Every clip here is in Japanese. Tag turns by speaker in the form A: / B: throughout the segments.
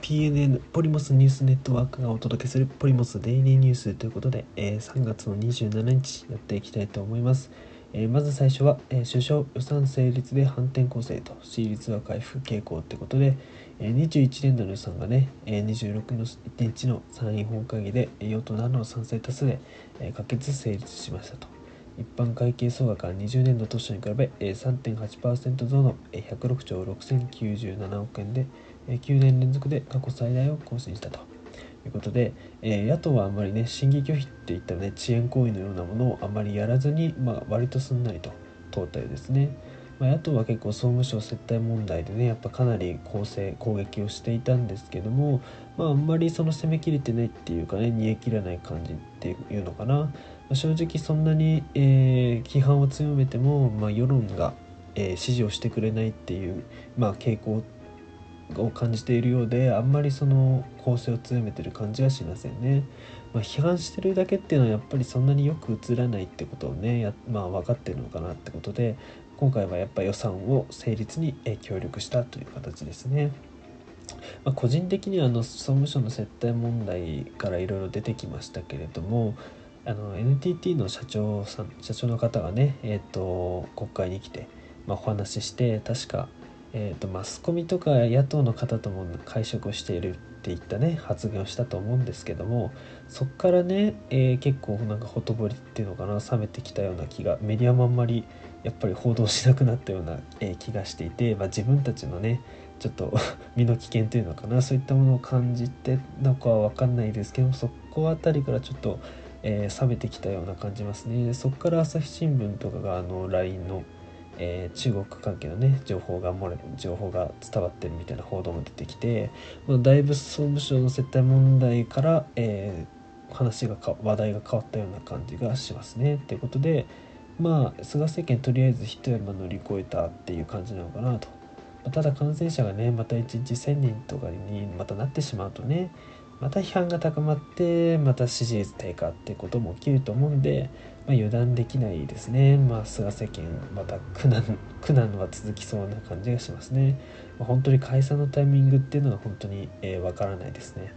A: PNN ポリモスニュースネットワークがお届けするポリモスデイリーニュースということで、えー、3月の27日やっていきたいと思います。えー、まず最初は、えー、首相予算成立で反転攻勢と支持率は回復傾向ということで、えー、21年度の予算がね、えー、26日の参院本会議で与党などの賛成多数で、えー、可決成立しましたと。一般会計総額は20年度当初に比べ3.8%増の106兆6097億円で9年連続で過去最大を更新したということで野党はあんまりね審議拒否っていったね遅延行為のようなものをあまりやらずに、まあ、割とすんなりと通ったようですね。まあ、野党は結構総務省接待問題でねやっぱかなり攻勢攻撃をしていたんですけども、まあ、あんまりその攻めきれてないっていうかね煮え切らない感じっていうのかな、まあ、正直そんなに、えー、批判を強めても、まあ、世論が、えー、支持をしてくれないっていう、まあ、傾向を感じているようであんまりその攻勢を強めてる感じはしませんね。まあ、批判してるだけっていうのはやっぱりそんなによく映らないってことをねや、まあ、分かってるのかなってことで今回はやっぱ予算を成立に協力したという形ですね。まあ、個人的にはあの総務省の接待問題からいろいろ出てきましたけれどもあの NTT の社長さん社長の方がね、えーと、国会に来て、まあ、お話しして確か、えーと、マスコミとか野党の方とも会食をしているっていったね発言をしたと思うんですけどもそこからね、えー、結構なんかほとぼりっていうのかな冷めてきたような気がメディアもあんまりやっぱり報道しなくなったような、え気がしていて、まあ、自分たちのねちょっと 身の危険というのかなそういったものを感じてなのかは分かんないですけどそこあたりからちょっと、えー、冷めてきたような感じますね。そこから朝日新聞とかがあの LINE の、えー、中国関係のね情報が漏れ情報が伝わってるみたいな報道も出てきて、まあ、だいぶ総務省の接待問題から、えー、話が話題が変わったような感じがしますねということでまあ菅政権とりあえず一山乗り越えたっていう感じなのかなと。ただ感染者がねまた1日1,000人とかにまたなってしまうとねまた批判が高まってまた支持率低下ってことも起きると思うんで、まあ、油断できないですね。まあ菅政権また苦難苦難は続きそうな感じがしますね、まあ、本当に解散のタイミングっていうのは本当にわ、えー、からないですね、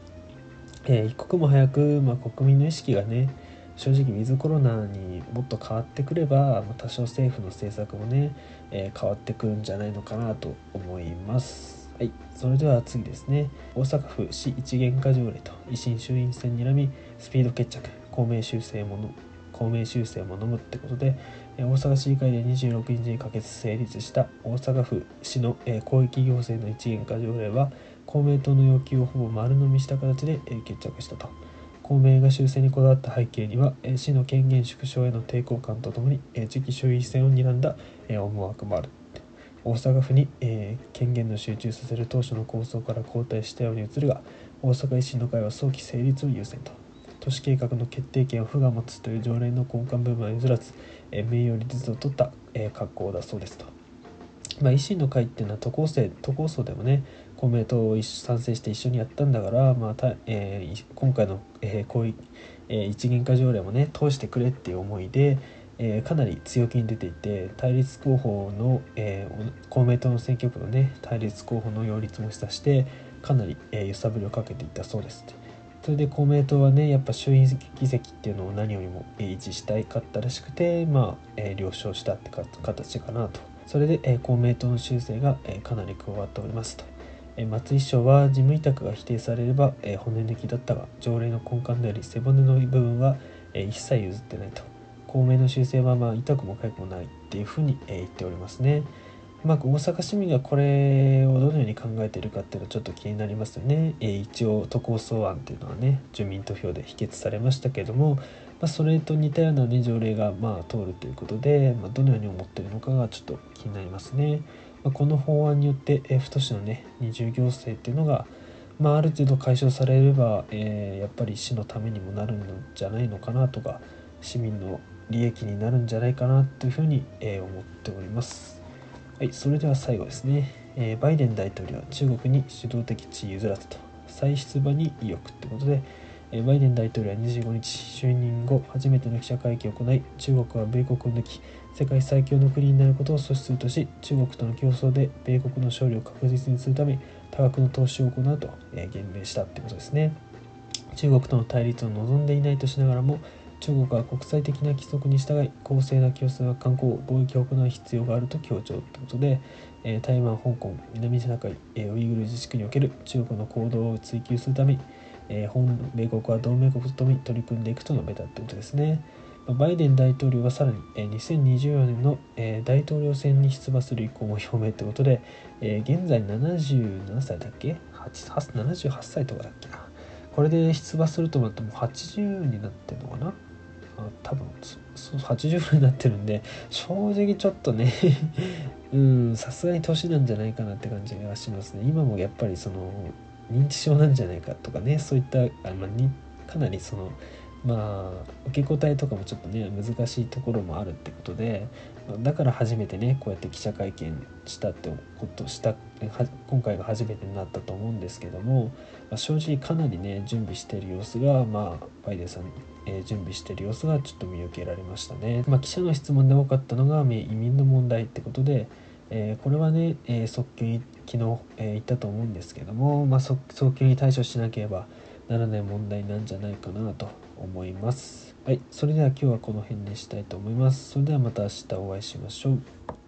A: えー、一刻も早く、まあ、国民の意識がね正直ウィズコロナにもっと変わってくれば多少政府の政策もね、えー、変わってくるんじゃないのかなと思います。はい、それでは次ですね。大阪府市一元化条例と維新衆院選にらみスピード決着公明修正もの公明修正も飲むってことで大阪市議会で26日に可決成立した大阪府市の広域行政の一元化条例は公明党の要求をほぼ丸飲みした形で決着したと。公明が修正にこだわった背景には市の権限縮小への抵抗感とともに次期衆院選を睨んだ思惑もある大阪府に権限の集中させる当初の構想から後退したように映るが大阪維新の会は早期成立を優先と都市計画の決定権を府が持つという条例の根幹部分は譲らず名誉利立を取った格好だそうですと。まあ、維新の会っていうのは都構成都構想でもね公明党を賛成して一緒にやったんだから、まあたえー、今回の、えー、こういう、えー、一元化条例もね通してくれっていう思いで、えー、かなり強気に出ていて対立候補の、えー、公明党の選挙区のね対立候補の擁立もしたしてかなり、えー、揺さぶりをかけていったそうですそれで公明党はねやっぱ衆院議席っていうのを何よりも維持したいかったらしくてまあ、えー、了承したって形かなと。それで、えー、公明党の修正が、えー、かなり加わっておりますと。え松井市長は事務委託が否定されれば、え骨抜きだったが条例の根幹であり背骨の部分は、え一切譲ってないと。公明の修正はまあ痛くもかゆくもないっていうふうに、え言っておりますね。まあ、大阪市民がこれをどのように考えているかっていうのはちょっと気になりますよね。え一応都構想案っていうのはね住民投票で否決されましたけども、まあ、それと似たような、ね、条例がまあ通るということで、まあ、どのように思ってるのかがちょっと気になりますね。まこの法案によって、え太市のね二重行政っていうのが、まあ、ある程度解消されれば、えー、やっぱり市のためにもなるんじゃないのかなとか市民の利益になるんじゃないかなというふうに、え、思っております。はい、それでは最後ですね、えー、バイデン大統領は中国に主導的地位譲らずと。再出馬に意欲ということで、えバイデン大統領は25日就任後初めての記者会見を行い中国は米国を抜き世界最強の国になることを阻止するとし中国との競争で米国の勝利を確実にするため多額の投資を行うと、え言明したってことですね。中国との対立を望んでいないとしながらも中国は国際的な規則に従い公正な競争や観光貿易を行う必要があると強調ということで、え台湾香港南シナ海、えウイグル自治区における中国の行動を追求するために、え本米国は同盟国とともに取り組んでいくと述べたということですね。バイデン大統領はさらに2024年の大統領選に出馬する意向も表明ということで現在77歳だっけ？78歳とかだっけな。これで出馬するとなっても80になってるのかな？あ多分80ぐらいになってるんで正直ちょっとね うんさすがに年なんじゃないかなって感じがしますね。今もやっぱりその認知症なんじゃないかとかねそういったあ、まあ、にかなりそのまあ受け答えとかもちょっとね難しいところもあるってことでだから初めてねこうやって記者会見したってことした今回が初めてになったと思うんですけども、まあ、正直かなりね準備してる様子がまあバイデンさん、えー、準備してる様子がちょっと見受けられましたね。まあ、記者の質問で多かったのが移民の問題ってことで、えー、これはね、えー、早急に昨日、えー、言ったと思うんですけども、まあ、早急に対処しなければならない問題なんじゃないかなと思います。はい、それでは今日はこの辺にしたいと思います。それではまた明日お会いしましょう。